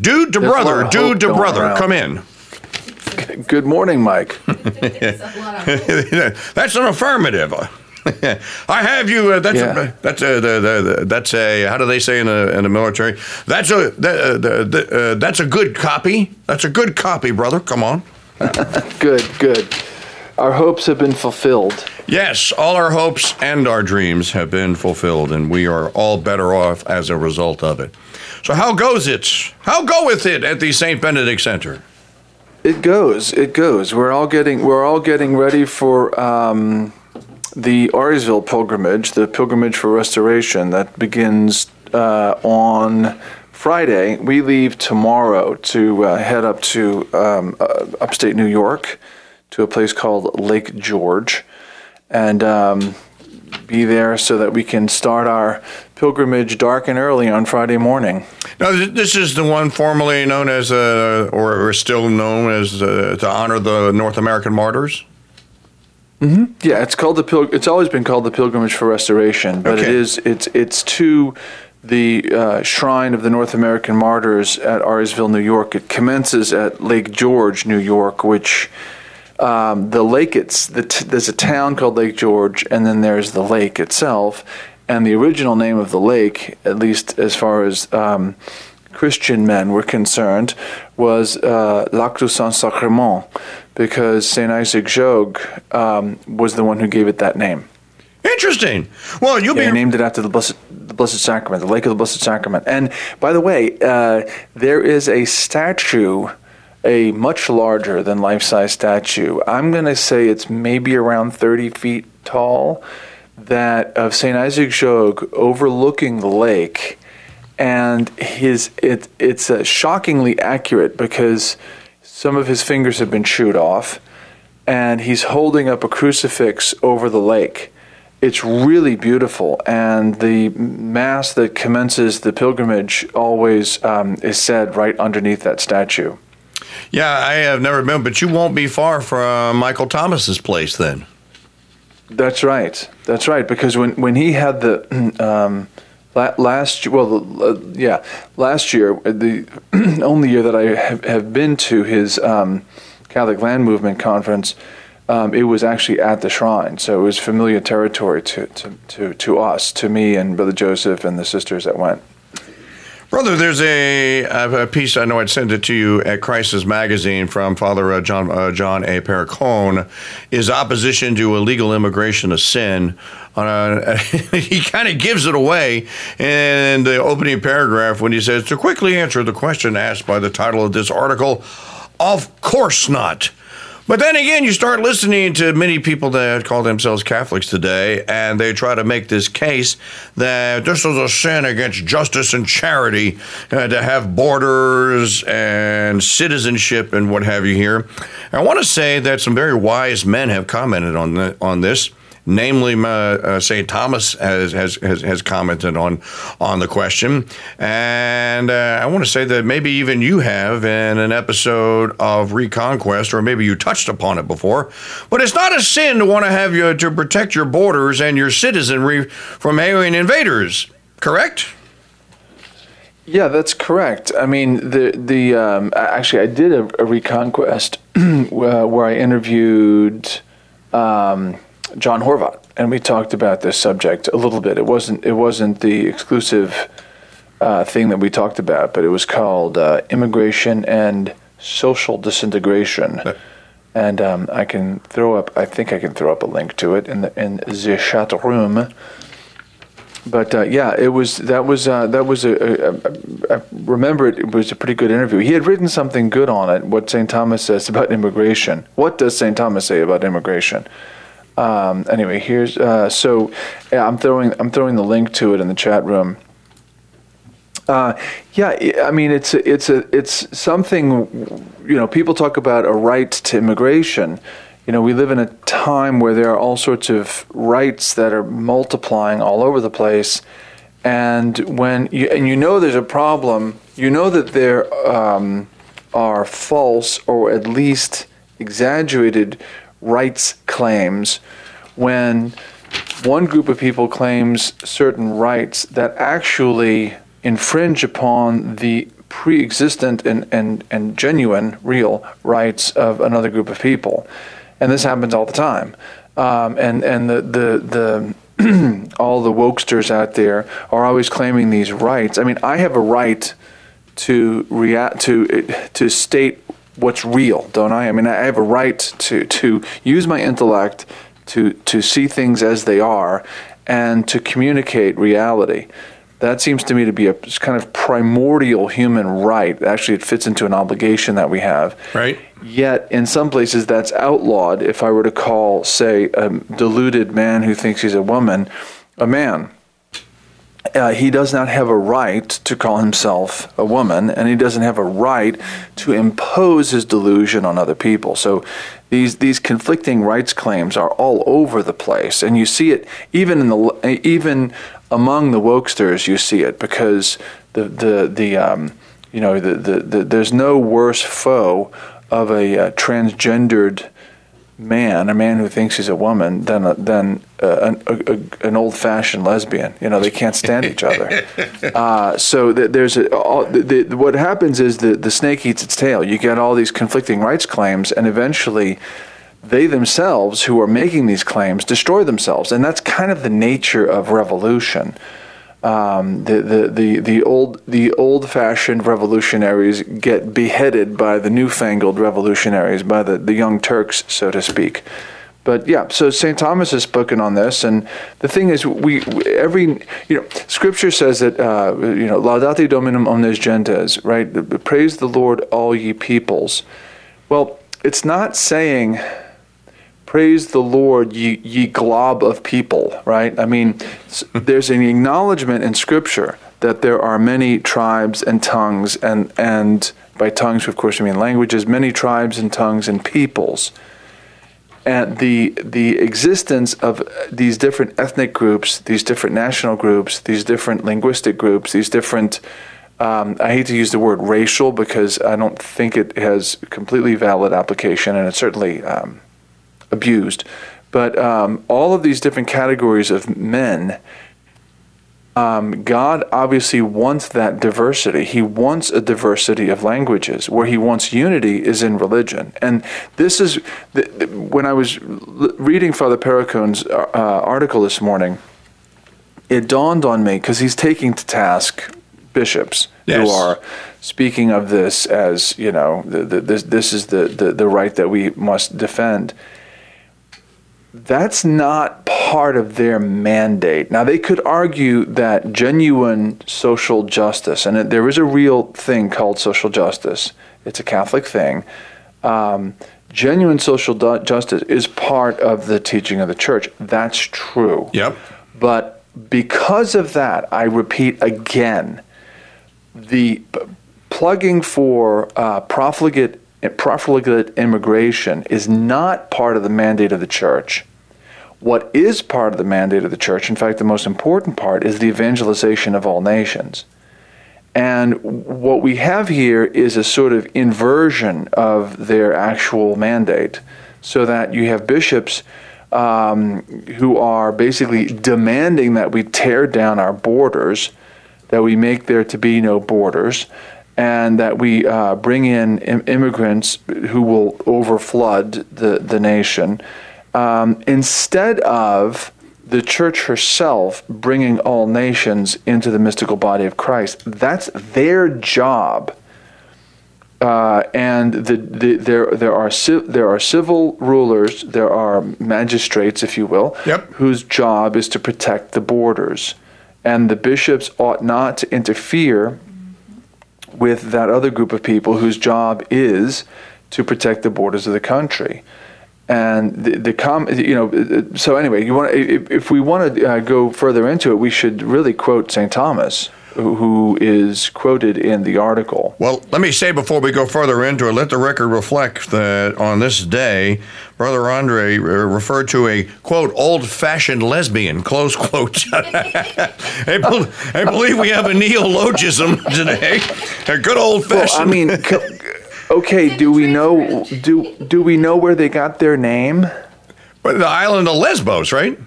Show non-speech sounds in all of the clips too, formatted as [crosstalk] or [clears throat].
Dude to There's a lot brother, of dude hope to going brother, around. come in. Good morning, Mike. [laughs] that's an affirmative. [laughs] I have you. Uh, that's Yeah. a, that's a the, the, the, that's a how do they say in the in the military? That's a that, uh, the, the, uh, that's a good copy. That's a good copy, brother. Come on. [laughs] Good, good. Our hopes have been fulfilled. Yes, all our hopes and our dreams have been fulfilled, and we are all better off as a result of it. So, how goes it? How goeth it at the St. Benedict Center? It goes. It goes. We're all getting. We're all getting ready for um, the Auriesville pilgrimage, the pilgrimage for restoration that begins uh, on Friday. We leave tomorrow to uh, head up to um, uh, upstate New York to a place called Lake George, and um, be there so that we can start our pilgrimage dark and early on Friday morning. Now, this is the one formerly known as, uh, or, still known as, uh, to honor the North American martyrs. Hmm. Yeah, it's called the pil- It's always been called the Pilgrimage for Restoration, but it Okay. is it's it's to the uh, shrine of the North American martyrs at Auriesville, New York. It commences at Lake George, New York, which um, the lake it's the t- there's a town called Lake George, and then there's the lake itself, and the original name of the lake, at least as far as um, Christian men were concerned, was uh, Lac du Saint Sacrement, because Saint Isaac Jogues um, was the one who gave it that name. Interesting. Well, you'll Yeah, he be. named it after the Blessed, the Blessed Sacrament, the Lake of the Blessed Sacrament. And by the way, uh, there is a statue, a much larger than life size statue. I'm going to say it's maybe around 30 feet tall, that of St. Isaac Jogues overlooking the lake. And his it, it's uh, shockingly accurate because some of his fingers have been chewed off, and he's holding up a crucifix over the lake. It's really beautiful, and the mass that commences the pilgrimage always um, is said right underneath that statue. Yeah, I have never been, but you won't be far from Michael Thomas's place then. That's right. That's right. Because when, when he had the [clears throat] um, last well uh, yeah last year uh, the [clears throat] only year that I have, have been to his um, Catholic Land Movement conference, um, it was actually at the shrine. So it was familiar territory to, to, to, to us, to me and Brother Joseph and the sisters that went. Brother, there's a, a piece, I know I'd send it to you at Crisis Magazine from Father uh, John, uh, John A. Perricone, is opposition to illegal immigration a sin. Uh, [laughs] he kind of gives it away in the opening paragraph when he says, to quickly answer the question asked by the title of this article, of course not. But then again, you start listening to many people that call themselves Catholics today, and they try to make this case that this is a sin against justice and charity uh, to have borders and citizenship and what have you here. I want to say that some very wise men have commented on the, on this. Namely, uh, uh, St. Thomas has, has, has, has commented on, on the question. And uh, I want to say that maybe even you have in an episode of Reconquest, or maybe you touched upon it before. But it's not a sin to want to have you to protect your borders and your citizenry from alien invaders, correct? Yeah, that's correct. I mean, the the um, actually, I did a, a reconquest [clears throat] where I interviewed um, John Horvat, and we talked about this subject a little bit. It wasn't it wasn't the exclusive uh, thing that we talked about, but it was called uh, immigration and social disintegration. And um, I can throw up. I think I can throw up a link to it in the in the chat room. But uh, yeah, it was that was uh, that was a, a, a, I remember it, it was a pretty good interview. He had written something good on it. What St. Thomas says about immigration. What does St. Thomas say about immigration? Um, anyway, here's uh, so yeah, I'm throwing I'm throwing the link to it in the chat room. Uh, yeah, I mean it's a, it's a it's something you know people talk about a right to immigration. You know, we live in a time where there are all sorts of rights that are multiplying all over the place, and when you and you know there's a problem, you know that there um, are false or at least exaggerated rights claims when one group of people claims certain rights that actually infringe upon the pre-existent and, and, and genuine, real rights of another group of people, and this happens all the time. Um, and and the the the [clears throat] all the wokesters out there are always claiming these rights. I mean, I have a right to react to to state what's real, don't I? I mean, I have a right to to use my intellect to to see things as they are and to communicate reality. That seems to me to be a kind of primordial human right. Actually, it fits into an obligation that we have. Right. Yet, in some places, that's outlawed. If I were to call, say, a deluded man who thinks he's a woman, a man, uh, he does not have a right to call himself a woman, and he doesn't have a right to impose his delusion on other people. So these these conflicting rights claims are all over the place, and you see it even in the even among the wokesters. You see it because the the the um, you know the, the, the there's no worse foe of a uh, transgendered man, a man who thinks he's a woman, than a, than uh, an, a, an old-fashioned lesbian. You know, they can't stand each other. [laughs] Uh, so th- there's a, all, the, the, what happens is the the snake eats its tail. You get all these conflicting rights claims, and eventually. They themselves, who are making these claims, destroy themselves, and that's kind of the nature of revolution. Um, the, the, the, the old the old fashioned revolutionaries get beheaded by the newfangled revolutionaries, by the, the young Turks, so to speak. But yeah, so St. Thomas has spoken on this, and the thing is, we every you know, Scripture says that uh, you know, laudate Dominum omnes gentes, right? Praise the Lord, all ye peoples. Well, it's not saying praise the Lord, ye, ye glob of people, right? I mean, [laughs] there's an acknowledgement in Scripture that there are many tribes and tongues, and, and by tongues, of course, I mean languages, many tribes and tongues and peoples. And the, the existence of these different ethnic groups, these different national groups, these different linguistic groups, these different um, I hate to use the word racial because I don't think it has completely valid application, and it certainly um, abused. But um, all of these different categories of men, um, God obviously wants that diversity. He wants a diversity of languages. Where He wants unity is in religion. And this is when I was reading Father Perricone's uh, article this morning. It dawned on me because he's taking to task bishops yes. who are speaking of this as you know the, the, this, this is the, the, the right that we must defend that's not part of their mandate. Now, they could argue that genuine social justice, and there is a real thing called social justice, it's a Catholic thing. Um, genuine social justice is part of the teaching of the church. That's true. Yep. But because of that, I repeat again, the plugging for uh, profligate profligate immigration is not part of the mandate of the church. What is part of the mandate of the church, in fact, the most important part, is the evangelization of all nations. And what we have here is a sort of inversion of their actual mandate, so that you have bishops um, who are basically demanding that we tear down our borders, that we make there to be no borders, and that we uh, bring in Im- immigrants who will overflood the, the nation um, instead of the church herself bringing all nations into the mystical body of Christ. That's their job. Uh, and the, the, there, there, are there are civil rulers, there are magistrates, if you will, yep. whose job is to protect the borders. And the bishops ought not to interfere with that other group of people whose job is to protect the borders of the country and the, the com you know uh, uh, so anyway you want if, if we want to uh, go further into it we should really quote st thomas who is quoted in the article. Well, let me say before we go further into it, let the record reflect that on this day, Brother Andre uh, referred to a quote old fashioned lesbian close quote. [laughs] I, believe we have a neologism [laughs] today, a good old fashioned. Well, I mean. Okay, do we know do do we know where they got their name? But the island of Lesbos, right?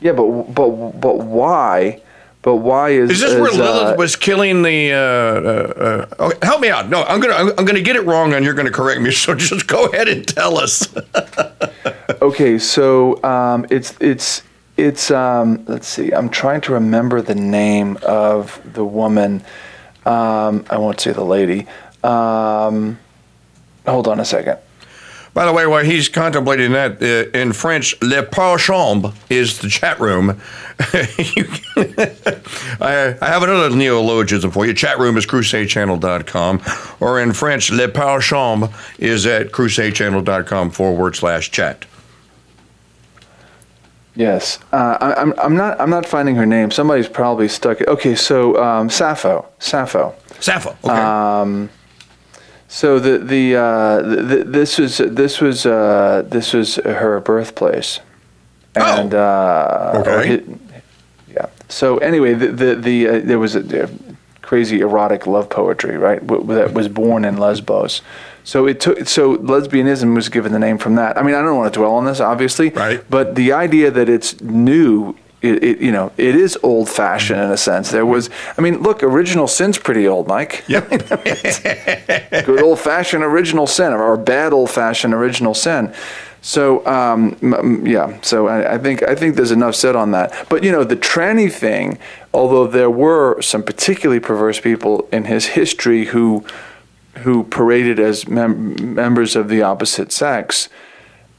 Yeah, but but but why? but why is Is this where Lilith uh, was killing the? Uh, uh, uh, okay, help me out. No, I'm gonna I'm, I'm gonna get it wrong, and you're gonna correct me. [laughs] So just go ahead and tell us. [laughs] Okay, so um, it's it's it's um, let's see. I'm trying to remember the name of the woman. Um, I won't say the lady. Um, hold on a second. By the way, while he's contemplating that, uh, in French, le par chambre is the chat room. [laughs] I, I have another neologism for you. Chat room is crusadechannel.com, or in French, le par chambre is at crusadechannel.com forward slash chat. Yes, uh, I, I'm I'm not I'm not finding her name. Somebody's probably stuck. it. Okay, so um, Sappho, Sappho. Sappho. Okay. Um, so the the, uh, the, this was this was uh, this was her birthplace, Oh. and uh, Okay. hi- yeah. So anyway, the the, the uh, there was a, uh, crazy erotic love poetry, right? W- that was born in Lesbos. So it took so lesbianism was given the name from that. I mean, I don't want to dwell on this, obviously, Right. But the idea that it's new. It, it, you know, it is old fashioned in a sense. There was, I mean, look, original sin's pretty old, Mike. yep. [laughs] good old fashioned original sin or bad old fashioned original sin. So um, yeah, so I, I think I think there's enough said on that. But you know the tranny thing, although there were some particularly perverse people in his history who who paraded as mem- members of the opposite sex.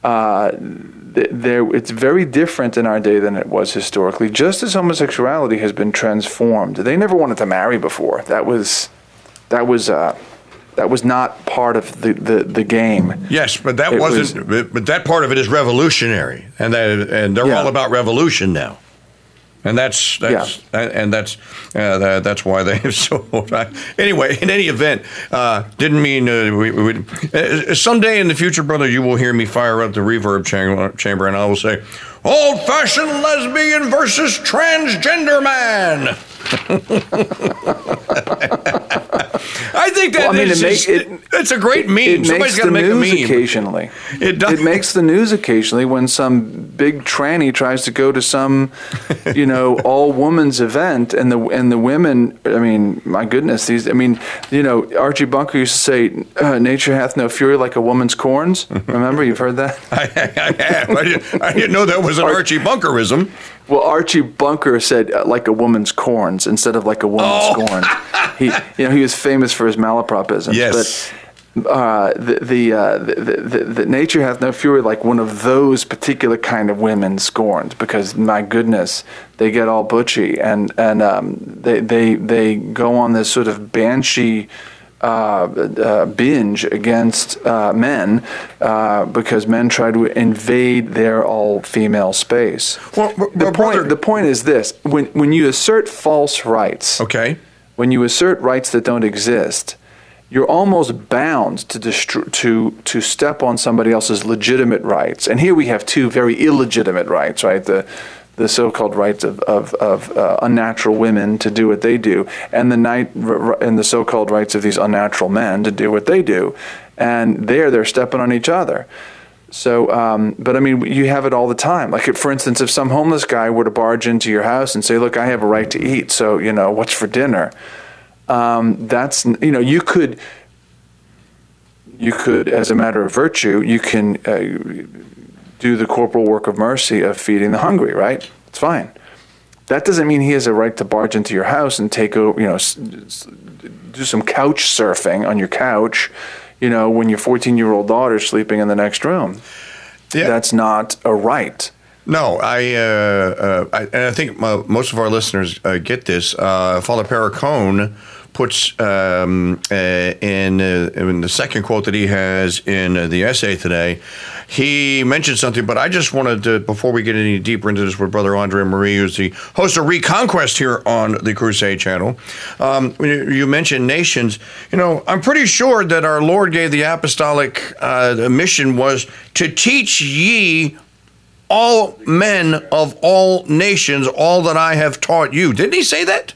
Uh, th- there, it's very different in our day than it was historically. Just as homosexuality has been transformed, they never wanted to marry before. That was, that was, uh, that was not part of the, the, the game. Yes, but that It wasn't. but but that part of it is revolutionary, and that and they're Yeah. all about revolution now, and that's that's and, and that's uh, that, that's why they have [laughs] so. Anyway, in any event, uh, didn't mean uh, we, we would. Uh, someday in the future, brother, you will hear me fire up the reverb chamber, chamber and I will say, "Old-fashioned lesbian versus transgender man." [laughs] [laughs] I think that Well, I mean, it just- make- it- it's a great meme. It Somebody's makes got to make a news meme. occasionally. It does. It makes the news occasionally when some big tranny tries to go to some, you know, [laughs] all woman's event, and the and the women. I mean, my goodness, these. I mean, you know, Archie Bunker used to say, uh, "Nature hath no fury like a woman's corns." Remember, you've heard that. [laughs] I, I have. I didn't, I didn't know that was an Archie Bunkerism. Well, Archie Bunker said uh, like a woman's corns instead of like a woman's Oh. scorn. [laughs] He, you know, he was famous for his malapropisms. Yes. But uh, the the, uh, the, the the nature hath no fury like one of those particular kind of women scorned because my goodness, they get all butchy and and um, they they they go on this sort of banshee. Uh, uh, binge against uh, men uh, because men try to invade their all-female space. Well, the point brother- the point is this: when when you assert false rights, Okay. When you assert rights that don't exist, you're almost bound to to to step on somebody else's legitimate rights. And here we have two very illegitimate rights, right? The the so-called rights of, of, of uh, unnatural women to do what they do, and the night and the so-called rights of these unnatural men to do what they do, and there they're stepping on each other. So, um, but I mean, you have it all the time. Like, if, for instance, if some homeless guy were to barge into your house and say, "Look, I have a right to eat, so you know what's for dinner," um, that's you know you could you could, as a matter of virtue, you can uh, do the corporal work of mercy of feeding the hungry. Right? It's fine. That doesn't mean he has a right to barge into your house and take over. You know, do some couch surfing on your couch. You know, when your 14 year old daughter's sleeping in the next room. Yeah. That's not a right. No, I, uh, uh, I and I think mo- most of our listeners uh, get this. Uh, Father Perricone puts um, uh, in, uh, in the second quote that he has in uh, the essay today. He mentioned something, but I just wanted to, before we get any deeper into this with Brother Andre Marie, who's the host of Reconquest here on the Crusade Channel. Um, you mentioned nations. You know, I'm pretty sure that our Lord gave the apostolic uh, mission was to teach ye all men of all nations all that I have taught you. Didn't he say that?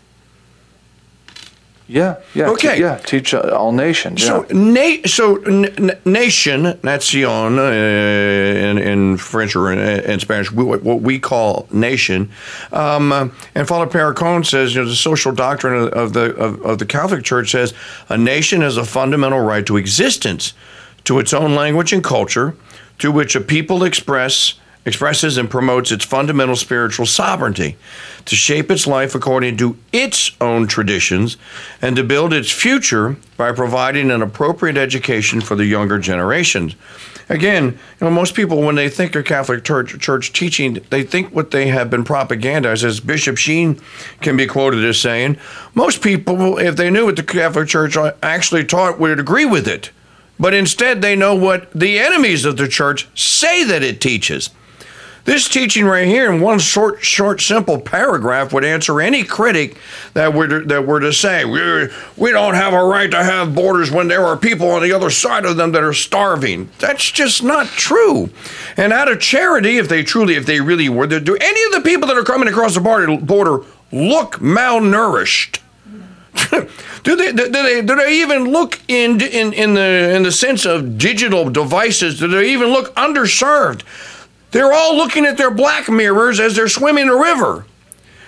Yeah, yeah. Okay. te- yeah, teach uh, all nations. So, yeah. na- so n- n- nation, nation uh, in, in French or in, in Spanish, we, what we call nation. Um, uh, and Father Perricone says, you know, the social doctrine of, of the of, of the Catholic Church says a nation has a fundamental right to existence, to its own language and culture, to which a people express expresses and promotes its fundamental spiritual sovereignty, to shape its life according to its own traditions, and to build its future by providing an appropriate education for the younger generations. Again, you know, most people when they think of Catholic Church, church teaching, they think what they have been propagandized. As Bishop Sheen can be quoted as saying, most people, if they knew what the Catholic Church actually taught, would agree with it. But instead, they know what the enemies of the church say that it teaches. This teaching right here in one short, short, simple paragraph would answer any critic that were to, that were to say we, we don't have a right to have borders when there are people on the other side of them that are starving. That's just not true. And out of charity, if they truly, if they really were, do any of the people that are coming across the border, border look malnourished? [laughs] do they do they do they even look in in in the in the sense of digital devices? Do they even look underserved? They're all looking at their black mirrors as they're swimming the river.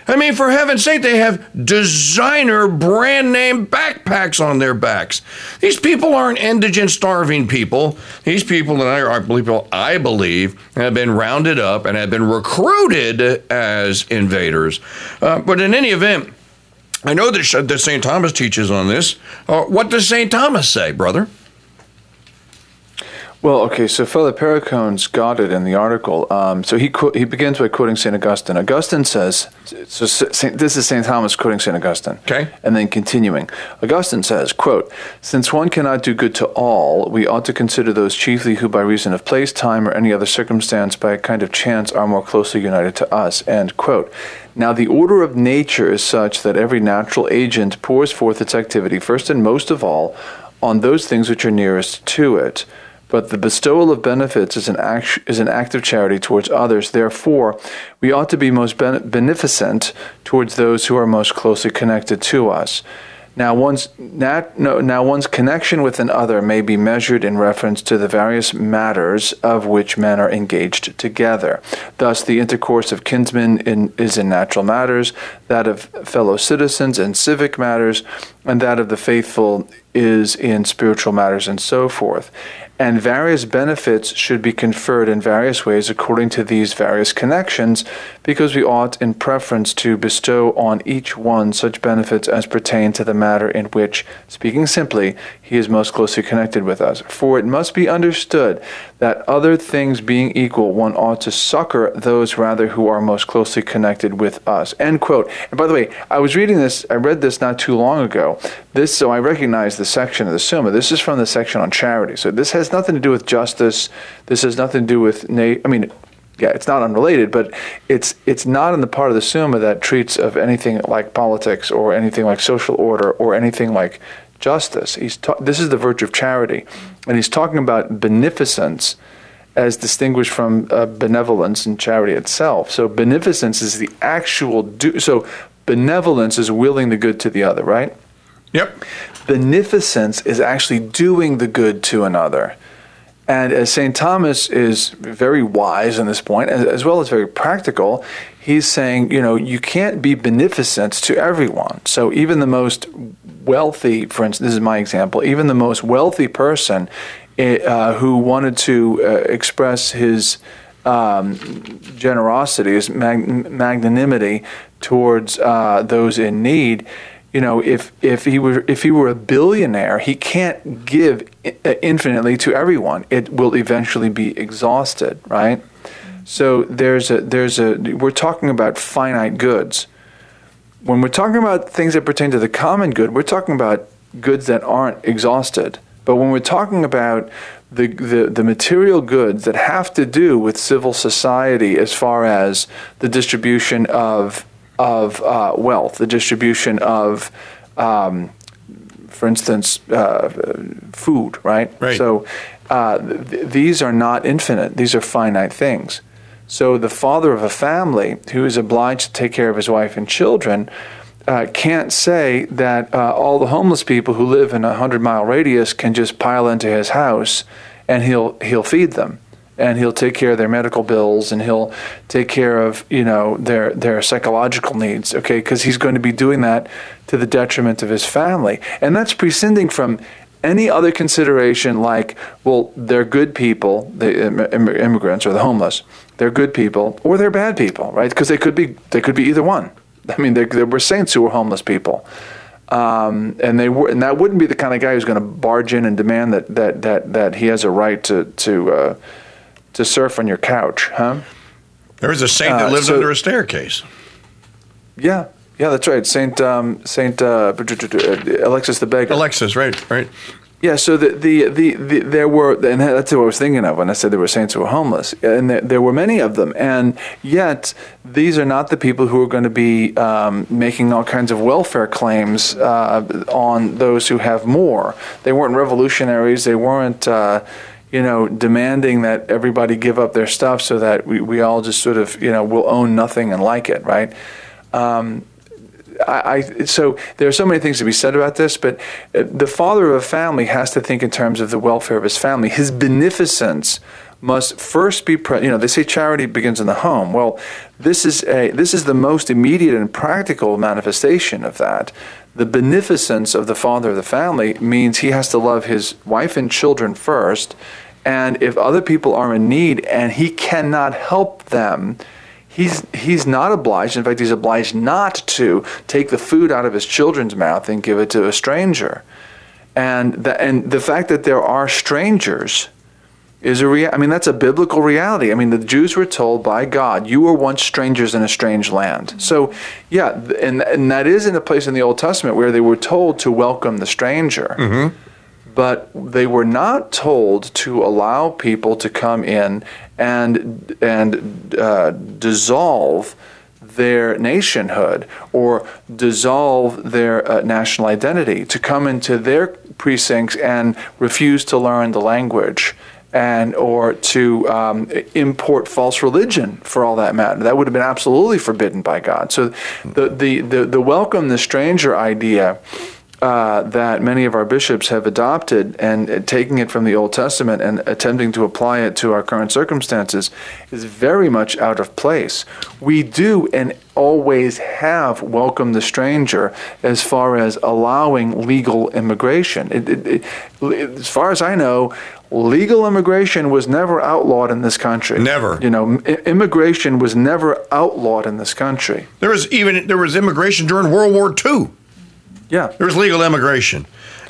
I mean, for heaven's sake, they have designer brand name backpacks on their backs. These people aren't indigent, starving people. These people that I, I believe, I believe have been rounded up and have been recruited as invaders. Uh, but in any event, I know that, that St. Thomas teaches on this. Uh, what does St. Thomas say, brother? Well, okay, so Father Perricone's got it in the article. Um, so he qu- he begins by quoting St. Augustine. Augustine says, so Saint, this is St. Thomas quoting St. Augustine. Okay. And then continuing. Augustine says, quote, Since one cannot do good to all, we ought to consider those chiefly who by reason of place, time, or any other circumstance, by a kind of chance, are more closely united to us, end quote. Now, the order of nature is such that every natural agent pours forth its activity, first and most of all, on those things which are nearest to it. But the bestowal of benefits is an act, is an act of charity towards others. Therefore, we ought to be most beneficent towards those who are most closely connected to us. Now one's, nat, no, now one's connection with an other may be measured in reference to the various matters of which men are engaged together. Thus, the intercourse of kinsmen in, is in natural matters, that of fellow citizens in civic matters, and that of the faithful is in spiritual matters, and so forth and various benefits should be conferred in various ways according to these various connections, because we ought, in preference, to bestow on each one such benefits as pertain to the matter in which, speaking simply, he is most closely connected with us. For it must be understood that other things being equal, one ought to succor those rather who are most closely connected with us. End quote. And by the way, I was reading this, I read this not too long ago. This, so I recognize the section of the Summa. This is from the section on charity. So this has nothing to do with justice. This has nothing to do with, na- I mean, yeah, it's not unrelated, but it's it's not in the part of the Summa that treats of anything like politics or anything like social order or anything like justice. He's ta- this is the virtue of charity, and he's talking about beneficence as distinguished from uh, benevolence and charity itself. So beneficence is the actual do. So benevolence is willing the good to the other, right? Yep. Beneficence is actually doing the good to another. And as St. Thomas is very wise in this point, as, as, well as very practical, he's saying, you know, you can't be beneficent to everyone. So even the most wealthy, for instance, this is my example, even the most wealthy person uh, who wanted to uh, express his um, generosity, his mag- magnanimity towards uh, those in need, you know, if if he were if he were a billionaire, he can't give uh, infinitely to everyone. It will eventually be exhausted, right? So there's a there's a we're talking about finite goods. When we're talking about things that pertain to the common good, we're talking about goods that aren't exhausted. But when we're talking about the, the, the material goods that have to do with civil society as far as the distribution of of uh, wealth, the distribution of, um, for instance, uh, food, right? Right. So uh, th- these are not infinite, these are finite things. So the father of a family who is obliged to take care of his wife and children uh, can't say that uh, all the homeless people who live in a hundred mile radius can just pile into his house and he'll he'll feed them and he'll take care of their medical bills and he'll take care of you know their their psychological needs okay? Because he's going to be doing that to the detriment of his family. And that's prescinding from any other consideration like well they're good people the immigrants or the homeless. They're good people or they're bad people right? Because they could be they could be either one. [laughs] I mean, there, there were saints who were homeless people. Um, and they were, and that wouldn't be the kind of guy who's going to barge in and demand that that that that he has a right to to uh, to surf on your couch, huh? There was a saint that uh, lived so, under a staircase. Yeah, yeah, that's right. Saint um, Saint uh, Alexis the Beggar. Alexis, right, right. Yeah, so the, the, the, the, there were, and that's what I was thinking of when I said there were saints who were homeless, and there, there were many of them, and yet these are not the people who are going to be um, making all kinds of welfare claims uh, on those who have more. They weren't revolutionaries. They weren't. Uh, you know, demanding that everybody give up their stuff so that we, we all just sort of, you know, will own nothing and like it, right? Um, I, I, so there are so many things to be said about this, but uh, the father of a family has to think in terms of the welfare of his family. His beneficence must first be, pre- you know, they say charity begins in the home. Well, this is a this is the most immediate and practical manifestation of that. The beneficence of the father of the family means he has to love his wife and children first, and if other people are in need and he cannot help them he's he's not obliged. In fact, he's obliged not to take the food out of his children's mouth and give it to a stranger. And the, and the fact that there are strangers is a rea- I mean that's a biblical reality. I mean the Jews were told by God, "You were once strangers in a strange land." So, yeah, and and that is in a place in the Old Testament where they were told to welcome the stranger. Mm-hmm but they were not told to allow people to come in and and uh, dissolve their nationhood or dissolve their uh, national identity to come into their precincts and refuse to learn the language and or to um, import false religion for all that matter. That would have been absolutely forbidden by God. So the the the, the welcome the stranger idea uh, that many of our bishops have adopted and uh, taking it from the Old Testament and attempting to apply it to our current circumstances is very much out of place. We do and always have welcomed the stranger as far as allowing legal immigration. It, it, it, as far as I know, legal immigration was never outlawed in this country. Never. You know, immigration was never outlawed in this country. There was even there was immigration during World War II. Yeah. There's legal immigration.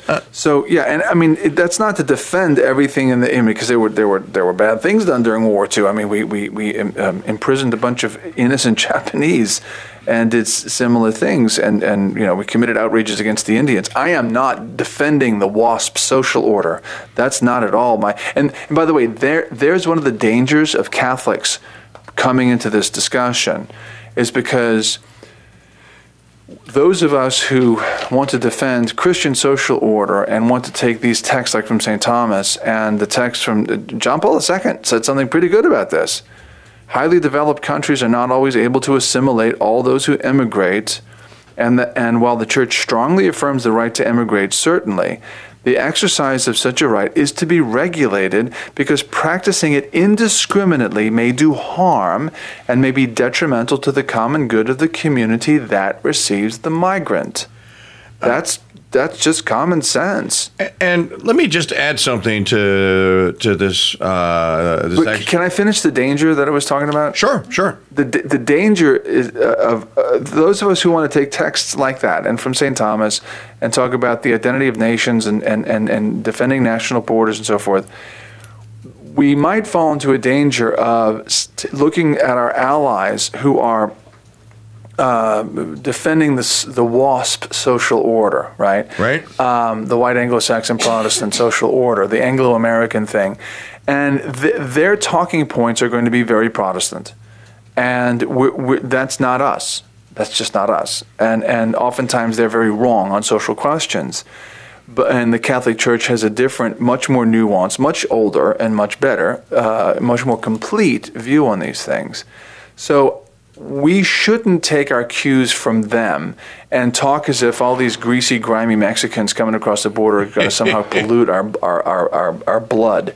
Uh, so yeah, and I mean it, that's not to defend everything in the image because there were there were there were bad things done during World War II. I mean we we we um imprisoned a bunch of innocent [laughs] Japanese and did similar things, and and you know we committed outrages against the Indians. I am not defending the WASP social order. That's not at all my. And, and by the way, there there's one of the dangers of Catholics coming into this discussion, is because those of us who want to defend Christian social order and want to take these texts like from St. Thomas and the text from uh, John Paul II said something pretty good about this. Highly developed countries are not always able to assimilate all those who immigrate. And, the, and while the church strongly affirms the right to immigrate, certainly, the exercise of such a right is to be regulated because practicing it indiscriminately may do harm and may be detrimental to the common good of the community that receives the migrant. That's that's just common sense. And let me just add something to to this. Uh, this can I finish the danger that I was talking about? Sure, sure. The the danger is uh, of uh, those of us who want to take texts like that and from St. Thomas and talk about the identity of nations and, and, and, and defending national borders and so forth. We might fall into a danger of looking at our allies who are uh, defending the the WASP social order, right? Right. Um, the white Anglo-Saxon Protestant social order, the Anglo-American thing, and th- their talking points are going to be very Protestant, and we're, we're, that's not us. That's just not us. And and oftentimes they're very wrong on social questions. But, and the Catholic Church has a different, much more nuanced, much older, and much better, uh, much more complete view on these things. So we shouldn't take our cues from them and talk as if all these greasy, grimy Mexicans coming across the border are going to somehow [laughs] pollute our, our, our, our, our blood.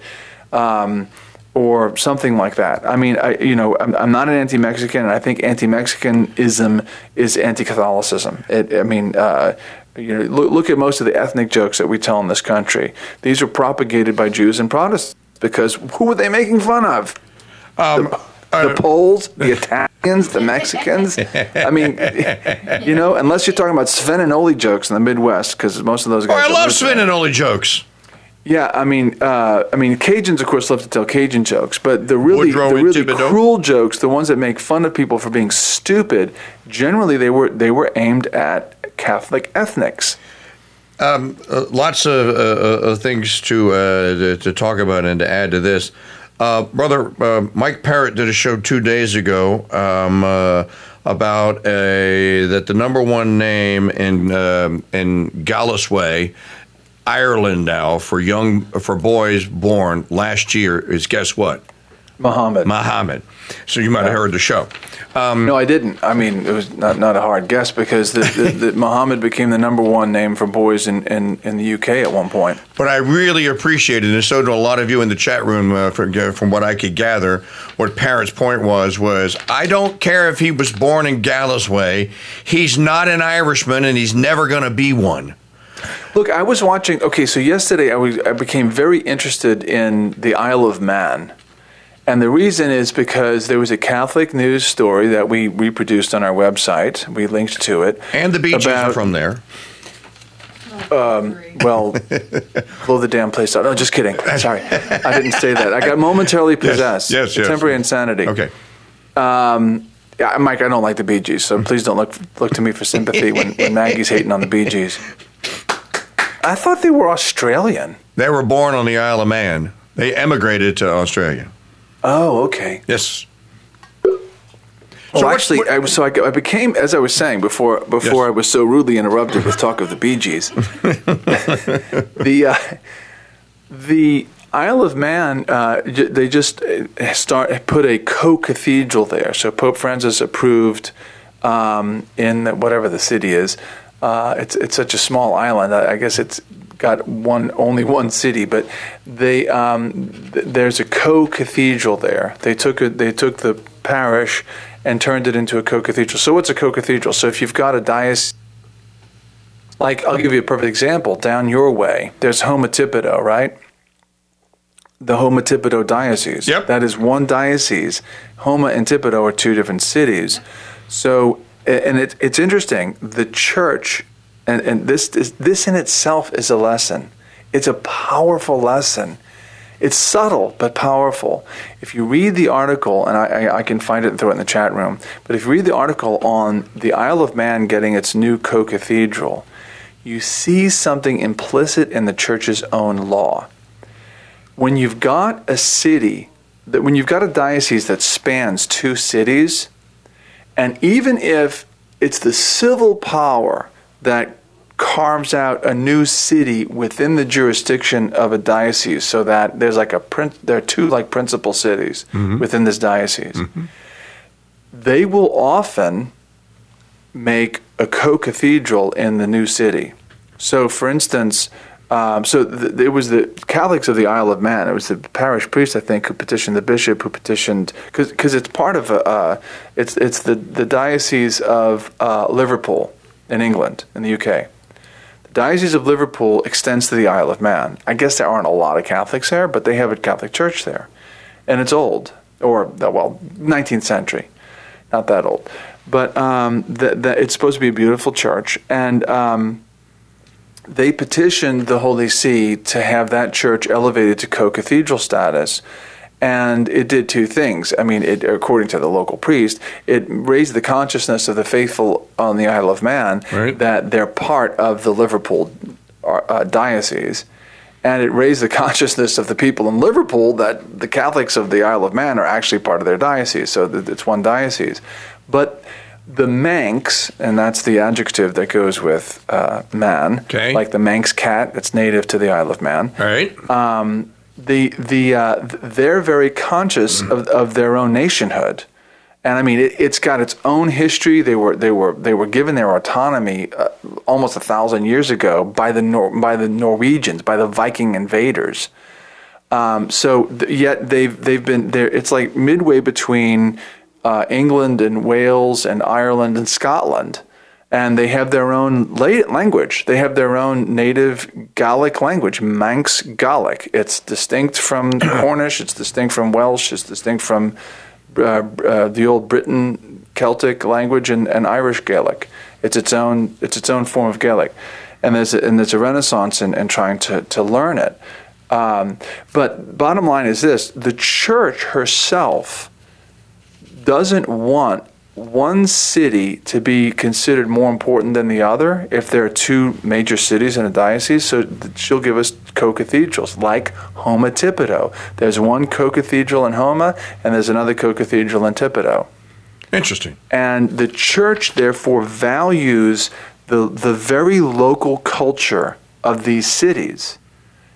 Um, or something like that. I mean, I, you know, I'm, I'm not an anti-Mexican, and I think anti-Mexicanism is anti-Catholicism. It, I mean, uh, you know, look, look at most of the ethnic jokes that we tell in this country. These are propagated by Jews and Protestants because who were they making fun of? Um, the, the Poles, the Italians, the Mexicans. I mean, [laughs] you know, unless you're talking about Sven and Ole jokes in the Midwest, because most of those oh, guys. I love. Sven and Ole jokes. Yeah, I mean, uh, I mean, Cajuns, of course, love to tell Cajun jokes, but the really, Woodrow the really cruel jokes, the ones that make fun of people for being stupid, generally they were they were aimed at Catholic ethnics. Uh, lots of, uh, uh, things to, uh, to to talk about and to add to this. Uh, brother uh, Mike Parrott did a show two days ago um, uh, about a that the number one name in um in Gallasway, Ireland now for young for boys born last year is guess what Muhammad. Muhammad. So you might have heard the show. no, I didn't. I mean, it was not, not a hard guess because the, the, the [laughs] Muhammad became the number one name for boys in, in, in the UK at one point. But I really appreciated, it, and so do a lot of you in the chat room. Uh, from, uh, from what I could gather, what Parrot's point was was I don't care if he was born in Gallasway. He's not an Irishman, and he's never going to be one. Look, I was watching. Okay, so yesterday I was I became very interested in the Isle of Man, and the reason is because there was a Catholic news story that we reproduced on our website. We linked to it. And the Bee Gees are from there. Um, well, [laughs] blow the damn place up. No, just kidding. Sorry, I didn't say that. I got [laughs] momentarily possessed. yes, yes. Temporary insanity. Okay. Um, yeah, Mike, I don't like the Bee Gees, so please don't look look to me for sympathy when, when Maggie's hating on the Bee Gees. I thought they were Australian. They were born on the Isle of Man. They emigrated to Australia. Oh, okay. Yes. Well, So what- actually, what- I so I, I became as I was saying before before Yes. I was so rudely interrupted with talk of the Bee Gees. [laughs] the uh, the Isle of Man, uh, j- they just uh, start put a co-cathedral there. So Pope Francis approved um, in whatever the city is. Uh, it's it's such a small island. I, I guess it's got one only one city, but they um, th- there's a co-cathedral there. They took it. They took the parish and turned it into a co-cathedral. So what's a co-cathedral? So if you've got a diocese like I'll give you a perfect example. Down your way, there's Houma-Thibodaux, right? The Houma-Thibodaux diocese. Yep. That is one diocese. Houma and Thibodaux are two different cities. So, and it, it's interesting. The church, and, and this is, this in itself is a lesson. It's a powerful lesson. It's subtle but powerful. If you read the article, and I, I, I can find it and throw it in the chat room, but if you read the article on the Isle of Man getting its new co cathedral, you see something implicit in the church's own law. When you've got a city, that when you've got a diocese that spans two cities, and even if it's the civil power that carves out a new city within the jurisdiction of a diocese, so that there's like a prin- there are two like principal cities within this diocese, they will often make a co-cathedral in the new city. So, for instance, um, so th- it was the Catholics of the Isle of Man. It was the parish priest, I think, who petitioned the bishop, who petitioned because it's part of a, uh, it's it's the the diocese of uh, Liverpool in England in the UK. The diocese of Liverpool extends to the Isle of Man. I guess there aren't a lot of Catholics there, but they have a Catholic church there, and it's old, or well, 19th century, not that old, but um, that that it's supposed to be a beautiful church, and um, they petitioned the Holy See to have that church elevated to co-cathedral status. And it did two things. I mean, it, according to the local priest, it raised the consciousness of the faithful on the Isle of Man Right. that they're part of the Liverpool uh, diocese. And it raised the [laughs] consciousness of the people in Liverpool that the Catholics of the Isle of Man are actually part of their diocese, so it's one diocese. But the Manx, and that's the adjective that goes with uh, man, Okay. like the Manx cat that's native to the Isle of Man All right. um, the the uh, they're very conscious of, of their own nationhood, and I mean it, it's got its own history. They were they were they were given their autonomy uh, almost a thousand years ago by the Nor- by the Norwegians, by the Viking invaders. Um, so th- yet they've they've been there. It's like midway between uh, England and Wales and Ireland and Scotland, and they have their own language. They have their own native Gaelic language, Manx Gaelic. It's distinct from [coughs] Cornish. It's distinct from Welsh. It's distinct from uh, uh, the old Britain Celtic language and, and Irish Gaelic. It's its own it's its own form of Gaelic, and there's a, and there's a renaissance in, in trying to to learn it. Um, but bottom line is this: the church herself doesn't want one city to be considered more important than the other if there are two major cities in a diocese. So she'll give us co-cathedrals like Houma Thibodaux. There's one co-cathedral in Houma, and there's another co-cathedral in Thibodaux. Interesting. And the church, therefore, values the, the very local culture of these cities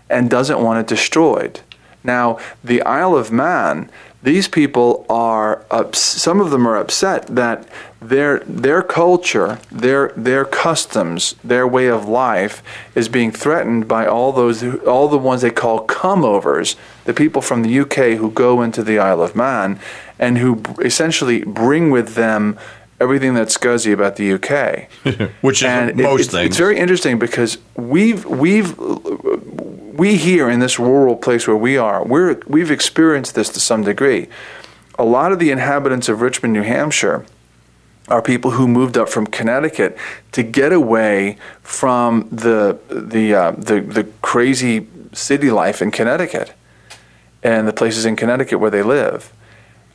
and doesn't want it destroyed. Now, the Isle of Man, these people are, ups- some of them are upset that their, their culture, their, their customs, their way of life is being threatened by all those, all the ones they call come-overs, the people from the UK who go into the Isle of Man and who essentially bring with them everything that's scuzzy about the UK. [laughs] Which is and it- most it's, things. it's very interesting because we've we've we here in this rural place where we are, we're we've experienced this to some degree. A lot of the inhabitants of Richmond, New Hampshire, are people who moved up from Connecticut to get away from the the uh, the, the crazy city life in Connecticut and the places in Connecticut where they live.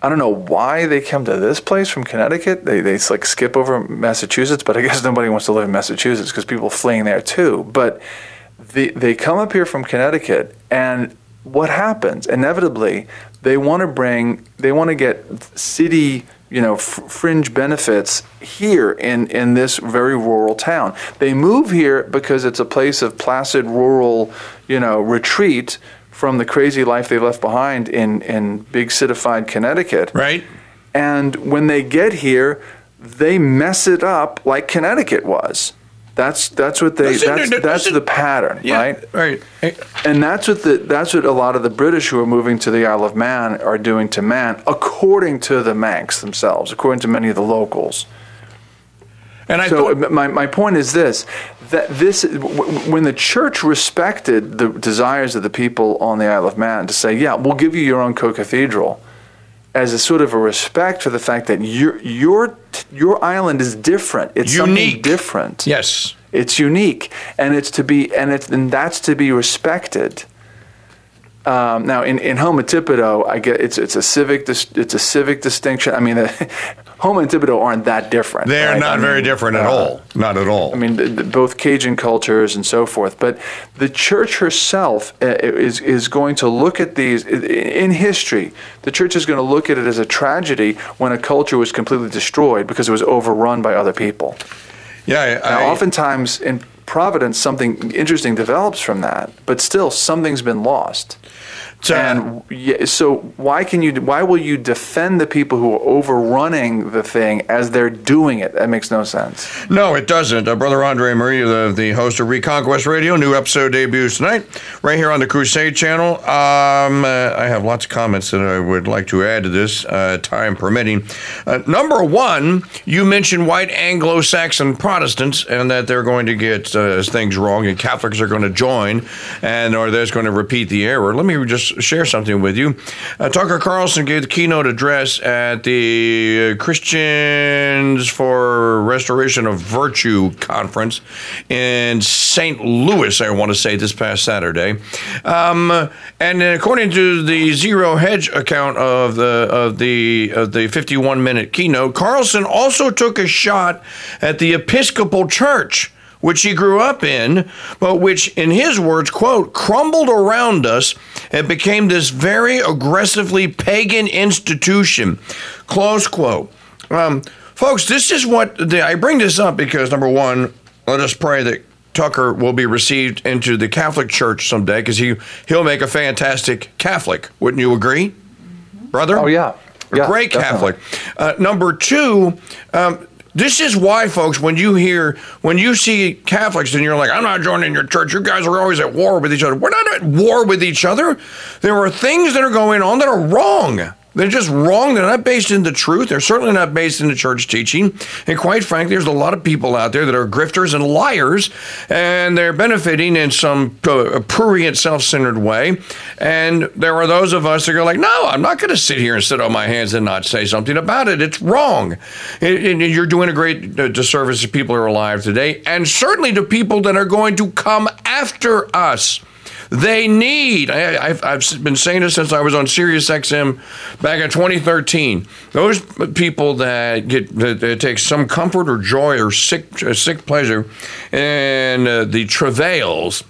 I don't know why they come to this place from Connecticut. They they like skip over Massachusetts, but I guess [laughs] nobody wants to live in Massachusetts because people fleeing there too. But they they come up here from Connecticut, and what happens inevitably? They want to bring they want to get city you know fringe benefits here in in this very rural town. They move here because it's a place of placid rural you know retreat from the crazy life they left behind in, in big citified Connecticut. right? And when they get here, they mess it up like Connecticut was. That's that's what they that's that's the pattern, right? Right. And that's what the that's what a lot of the British who are moving to the Isle of Man are doing to Man, according to the Manx themselves, according to many of the locals. And I So thought, my, my point is this: that this when the church respected the desires of the people on the Isle of Man to say, yeah, we'll give you your own co-cathedral, as a sort of a respect for the fact that your your your island is different. It's something Unique. different. yes. It's unique, and it's to be and it's and that's to be respected. Um, now, in in Houma Thibodaux, I get it's it's a civic dis, it's a civic distinction. I mean, the, [laughs] and Thibodaux aren't that different. They are right? not I very mean, different at uh, all. Not at all. I mean, the, the, both Cajun cultures and so forth. But the church herself uh, is is going to look at these in history. The church is going to look at it as a tragedy when a culture was completely destroyed because it was overrun by other people. yeah. I, Now, I- oftentimes in Providence, something interesting develops from that, but still, something's been lost. So- and yeah, so why can you? Why will you defend the people who are overrunning the thing as they're doing it? That makes no sense. No, it doesn't. Uh, Brother Andre Marie, the, the host of Reconquest Radio, new episode debuts tonight, right here on the Crusade channel. Um, uh, I have lots of comments that I would like to add to this, uh, time permitting. Uh, number one, you mentioned white Anglo Saxon Protestants and that they're going to get uh, things wrong and Catholics are going to join and or they're going to repeat the error. Let me just share something with you. Uh, Tucker Carlson gave the keynote address at the uh, Christians for Restoration of Virtue conference in St. Louis, I want to say, this past Saturday. Um, and according to the Zero Hedge account of the of the of the 51 minute keynote, Carlson also took a shot at the Episcopal Church which he grew up in, but which, in his words, quote, crumbled around us and became this very aggressively pagan institution, close quote. Um, folks, this is what the, I bring this up because, number one, let us pray that Tucker will be received into the Catholic Church someday because he, he'll make a fantastic Catholic. Wouldn't you agree, brother? Oh yeah. Yeah, great. Catholic. Uh, number two, um, this is why, folks, when you hear, when you see Catholics and you're like, I'm not joining your church, you guys are always at war with each other. We're not at war with each other. There are things that are going on that are wrong. They're just wrong. They're not based in the truth. They're certainly not based in the church teaching. And quite frankly, there's a lot of people out there that are grifters and liars, and they're benefiting in some uh, prurient, self centered way. And there are those of us that go, like, no, I'm not going to sit here and sit on my hands and not say something about it. It's wrong. And you're doing a great uh, disservice to people who are alive today, and certainly to people that are going to come after us. They need, I, I've, I've been saying this since I was on Sirius XM back in 2013. Those people that get that, that take some comfort or joy or sick, uh, sick pleasure in uh, the travails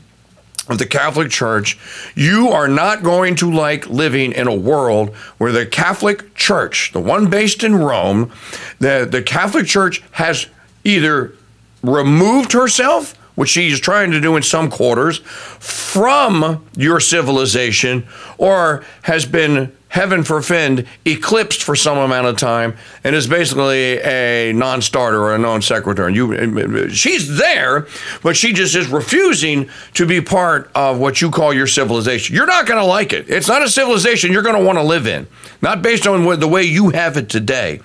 of the Catholic Church, you are not going to like living in a world where the Catholic Church, the one based in Rome, the, the Catholic Church has either removed herself, which she is trying to do in some quarters, from your civilization, or has been heaven forfend, eclipsed for some amount of time, and is basically a non-starter or a non-sequitur. And you, she's there, but she just is refusing to be part of what you call your civilization. You're not going to like it. It's not a civilization you're going to want to live in, not based on what, the way you have it today.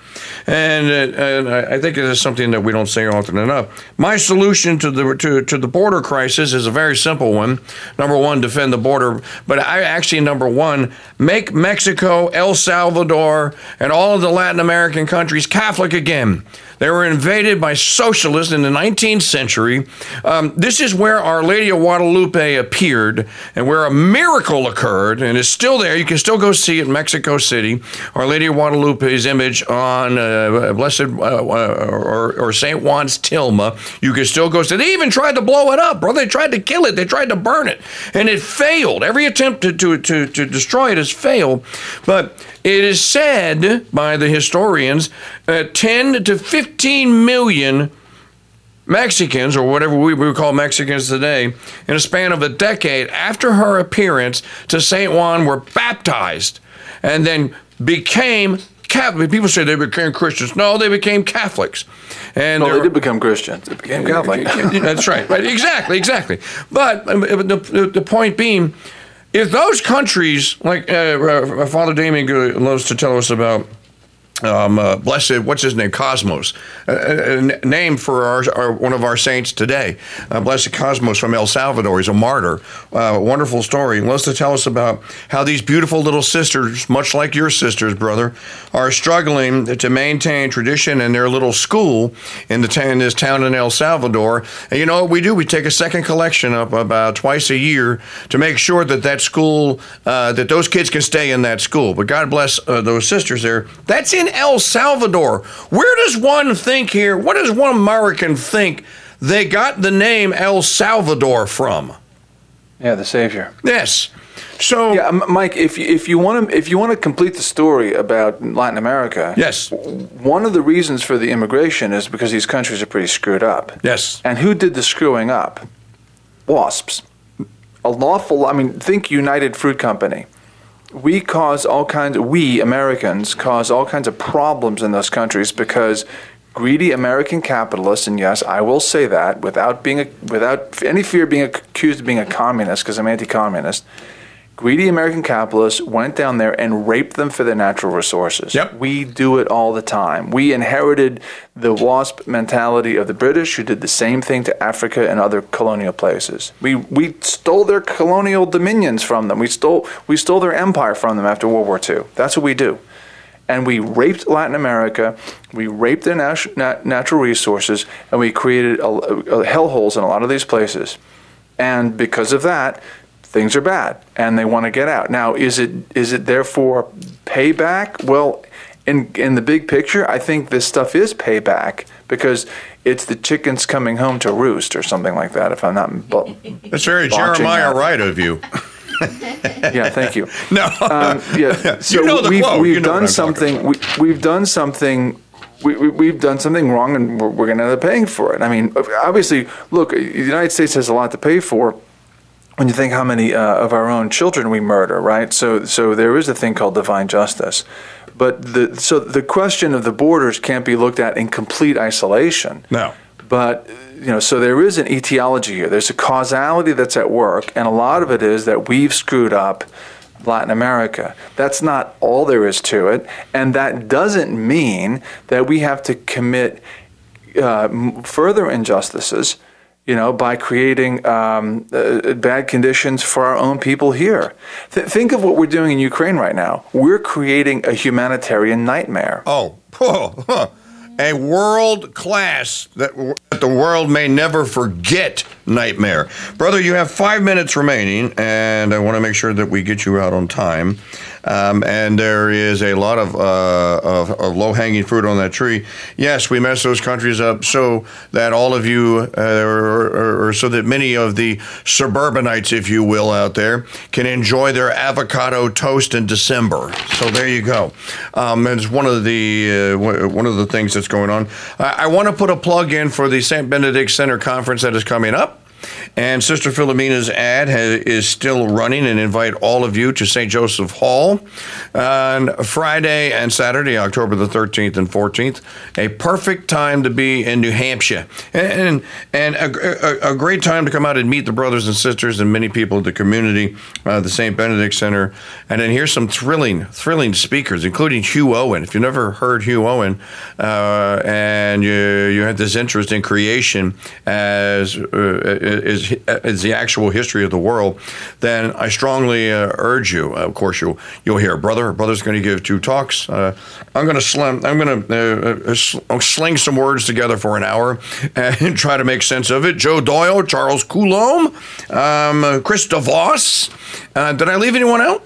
And, uh, and I I think it is something that we don't say often enough. My solution to the to, to the border crisis is a very simple one. Number one, defend the border, but I actually number one, make Mexico, El Salvador, and all of the Latin American countries Catholic again. They were invaded by socialists in the 19th century. Um, this is where Our Lady of Guadalupe appeared and where a miracle occurred and is still there. You can still go see it in Mexico City. Our Lady of Guadalupe's image on uh, Blessed uh, uh, or, or St. Juan's Tilma. You can still go see They even tried to blow it up, brother. They tried to kill it. They tried to burn it. And it failed. Every attempt to, to, to, to destroy it has failed. But it is said by the historians uh, 10 to 15 million Mexicans, or whatever we would call Mexicans today, in a span of a decade after her appearance to St. Juan were baptized and then became Catholic. People say they became Christians. No, they became Catholics. And Well, they did become Christians. They became Catholic. that's right. Right. Exactly. Exactly. But um, the, the, the point being, if those countries, like uh, uh, Father Damien loves to tell us about, um, uh, blessed, what's his name? Cosmos, a, a name for our, our one of our saints today. Uh, blessed Cosmos from El Salvador. He's a martyr. Uh, wonderful story. He loves to tell us about how these beautiful little sisters, much like your sisters, brother, are struggling to maintain tradition in their little school in the in this town in El Salvador. And you know what we do? We take a second collection up about twice a year to make sure that that school, uh, that those kids can stay in that school. But God bless uh, those sisters there. That's in El Salvador. Where does one think here? What does one American think they got the name El Salvador from? Yeah, the Savior. Yes. So Yeah, Mike. If you, if you want to if you want to complete the story about Latin America, Yes. one of the reasons for the immigration is because these countries are pretty screwed up. Yes. And who did the screwing up? Wasps. A lawful. I mean, think United Fruit Company. We cause all kinds. We Americans cause all kinds of problems in those countries because greedy American capitalists, and yes, I will say that without being a, without any fear of being accused of being a communist, because I'm anti-communist. Greedy American capitalists went down there and raped them for their natural resources. Yep. We do it all the time. We inherited the WASP mentality of the British, who did the same thing to Africa and other colonial places. We we stole their colonial dominions from them. We stole we stole their empire from them after World War II. That's what we do. And we raped Latin America. We raped their nat- nat- natural resources, and we created a, a, hellholes in a lot of these places. And because of that, things are bad and they want to get out. Now, is it is it therefore payback? Well, in in the big picture, I think this stuff is payback because it's the chickens coming home to roost or something like that. If I'm not, bu- that's very Jeremiah out. Wright of you. [laughs] yeah, thank you. [laughs] No. Um, yeah, [laughs] so you know the we've, quote. we've You know done something. We, we've done something. We, we, we've done something wrong, and we're, we're going to end up paying for it. I mean, obviously, look, the United States has a lot to pay for. When you think how many uh, of our own children we murder, right? So, so there is a thing called divine justice. But the so the question of the borders can't be looked at in complete isolation. No. But you know, so there is an etiology here. There's a causality that's at work, and a lot of it is that we've screwed up Latin America. That's not all there is to it, and that doesn't mean that we have to commit uh, further injustices. You know, by creating um, uh, bad conditions for our own people here. Th- think of what we're doing in Ukraine right now. We're creating a humanitarian nightmare. Oh, [laughs] a world class that that the world may never forget nightmare. Brother, you have five minutes remaining, and I want to make sure that we get you out on time. Um, and there is a lot of, uh, of, of low hanging fruit on that tree. Yes, we mess those countries up so that all of you, uh, or, or, or so that many of the suburbanites, if you will, out there can enjoy their avocado toast in December. So there you go. Um, it's one of the uh, one of the things that's going on. I, I want to put a plug in for the St. Benedict Center conference that is coming up. And Sister Philomena's ad has, is still running and invite all of you to St. Joseph Hall on Friday and Saturday, October the 13th and 14th. A perfect time to be in New Hampshire and, and a, a, a great time to come out and meet the brothers and sisters and many people in the community, uh, the St. Benedict Center. And then here's some thrilling, thrilling speakers, including Hugh Owen. If you've never heard Hugh Owen uh, and you, you have this interest in creation as uh, is, is the actual history of the world, then I strongly uh, urge you. of course, you'll you'll hear brother. Brother's going to give two talks. Uh, I'm going to slim. I'm going to uh, sl- sling some words together for an hour [laughs] and try to make sense of it. Joe Doyle, Charles Coulombe, um, Chris DeVos. Uh, did I leave anyone out?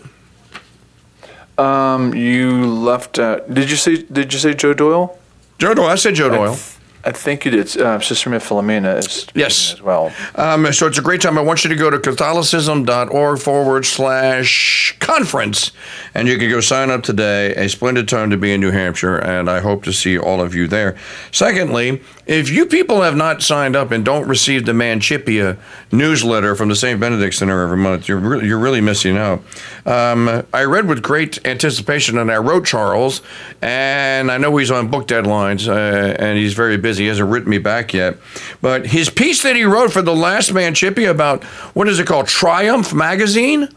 Um, you left. Uh, did you say? Did you say Joe Doyle? Joe Doyle. I said Joe Doyle. I think you did. Uh, Sister Philomena is yes as well. Um, so it's a great time. I want you to go to Catholicism.org forward slash conference, and you can go sign up today. A splendid time to be in New Hampshire, and I hope to see all of you there. Secondly, if you people have not signed up and don't receive the Mancipia newsletter from the St. Benedict Center every month, you're really, you're really missing out. Um, I read with great anticipation, and I wrote Charles, and I know he's on book deadlines, uh, and he's very busy. He hasn't written me back yet. But his piece that he wrote for the last Mancipia about what is it called? Triumph Magazine?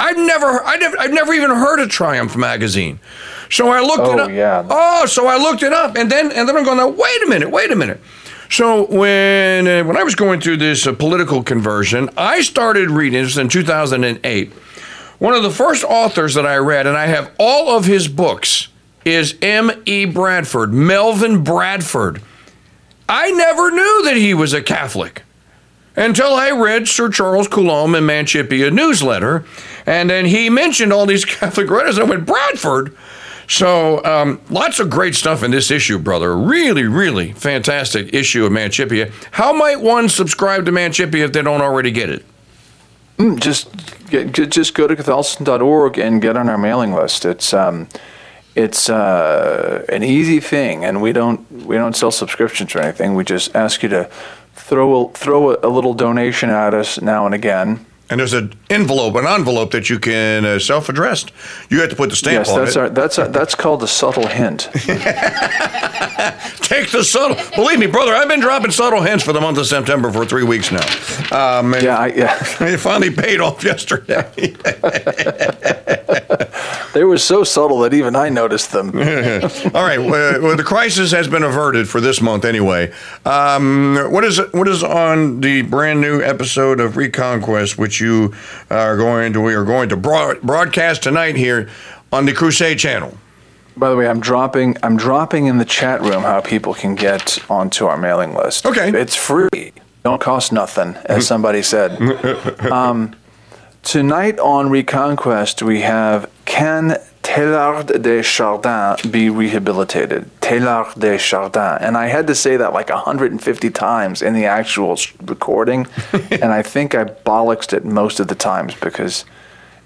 I've never, I never, I've never even heard of Triumph Magazine. So I looked oh, it up. Yeah. Oh, so I looked it up, and then and then I'm going, now, wait a minute, wait a minute. So when uh, when I was going through this uh, political conversion, I started reading. This in 2008. One of the first authors that I read, and I have all of his books is M. E. Bradford, Melvin Bradford. I never knew that he was a Catholic until I read Sir Charles Coulombe and Mancipia newsletter, and then he mentioned all these [laughs] Catholic writers. I went, Bradford? So um, lots of great stuff in this issue, brother. Really, really fantastic issue of Mancipia. How might one subscribe to Mancipia if they don't already get it? Mm, just get, just go to Catholicism.org and get on our mailing list. It's um, it's uh, an easy thing, and we don't we don't sell subscriptions or anything. We just ask you to throw a, throw a, little donation at us now and again. And there's an envelope, an envelope that you can uh, self-addressed. You have to put the stamp yes, on that's it. Our, that's our, that's called a subtle hint. [laughs] Take the subtle. Believe me, brother, I've been dropping subtle hints for the month of September for three weeks now. Um, yeah, I, yeah. [laughs] It finally paid off yesterday. [laughs] they were so subtle that even I noticed them. All right. Well, the crisis has been averted for this month, anyway. Um, what is what is on the brand new episode of Reconquest, which you are going to we are going to broad, broadcast tonight here on the Crusade channel? By the way, I'm dropping I'm dropping in the chat room how people can get onto our mailing list. Okay. It's free. Don't cost nothing, as [laughs] somebody said. [laughs] um, tonight on Reconquest, we have Can Teilhard de Chardin be rehabilitated? Teilhard de Chardin. And I had to say that like 150 times in the actual recording. [laughs] and I think I bollocksed it most of the times because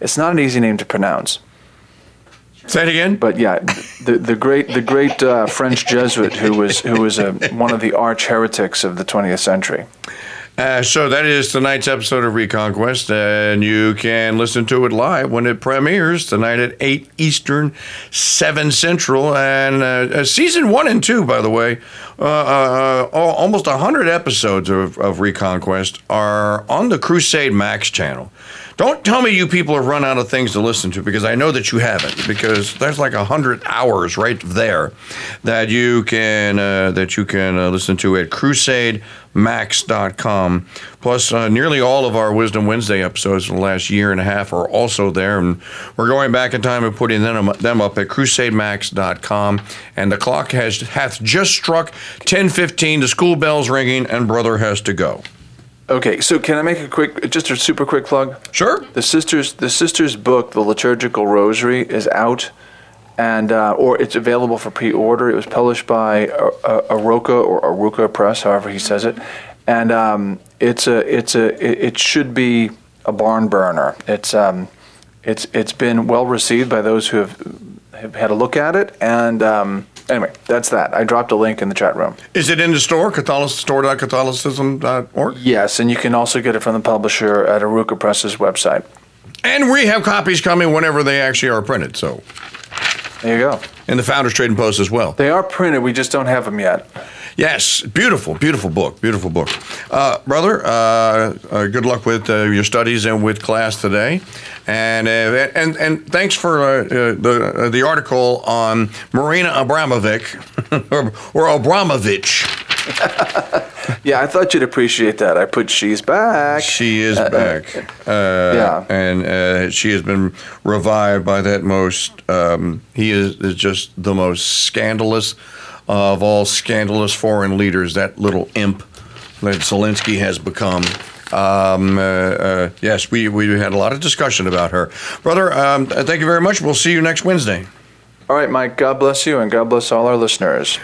it's not an easy name to pronounce. Say it again. But yeah, the the great the great uh, French Jesuit who was who was a, one of the arch heretics of the 20th century. Uh, so that is tonight's episode of Reconquest, and you can listen to it live when it premieres tonight at 8 Eastern, 7 Central. And uh, uh, season one and two, by the way, uh, uh, uh, almost 100 episodes of, of Reconquest are on the Crusade Max channel. Don't tell me you people have run out of things to listen to because I know that you haven't. Because there's like a hundred hours right there that you can uh, that you can uh, listen to at CrusadeMax.com. Plus, uh, nearly all of our Wisdom Wednesday episodes in the last year and a half are also there, and we're going back in time and putting them them up at CrusadeMax.com. And the clock has hath just struck 10:15. The school bells ringing, and brother has to go. Okay, so can I make a quick, just a super quick plug? Sure. The sisters, the sisters' book, The Liturgical Rosary, is out, and uh, or it's available for pre-order. It was published by uh, uh, Aroka or Arouca Press, however he says it, and um, it's a, it's a, it, it should be a barn burner. It's, um, it's, it's been well received by those who have, have had a look at it, and um, anyway, that's that. I dropped a link in the chat room. Is it in the store? Catholic store.catholicism.org? Yes, and you can also get it from the publisher at Arouca Press's website. And we have copies coming whenever they actually are printed. So, There you go. And the Founders Trading Post as well. They are printed. We just don't have them yet. Yes, beautiful, beautiful book, beautiful book. Uh, brother, uh, uh, good luck with uh, your studies and with class today, and uh, and and thanks for uh, the uh, the article on Marina Abramovic [laughs] or, or Abramovich. [laughs] Yeah, I thought you'd appreciate that. I put she's back. She is back. Uh, yeah. And uh, she has been revived by that most, um, he is, is just the most scandalous of all scandalous foreign leaders, that little imp that Zelensky has become. Um, uh, uh, yes, we, we had a lot of discussion about her. Brother, um, thank you very much. We'll see you next Wednesday. All right, Mike, God bless you and God bless all our listeners.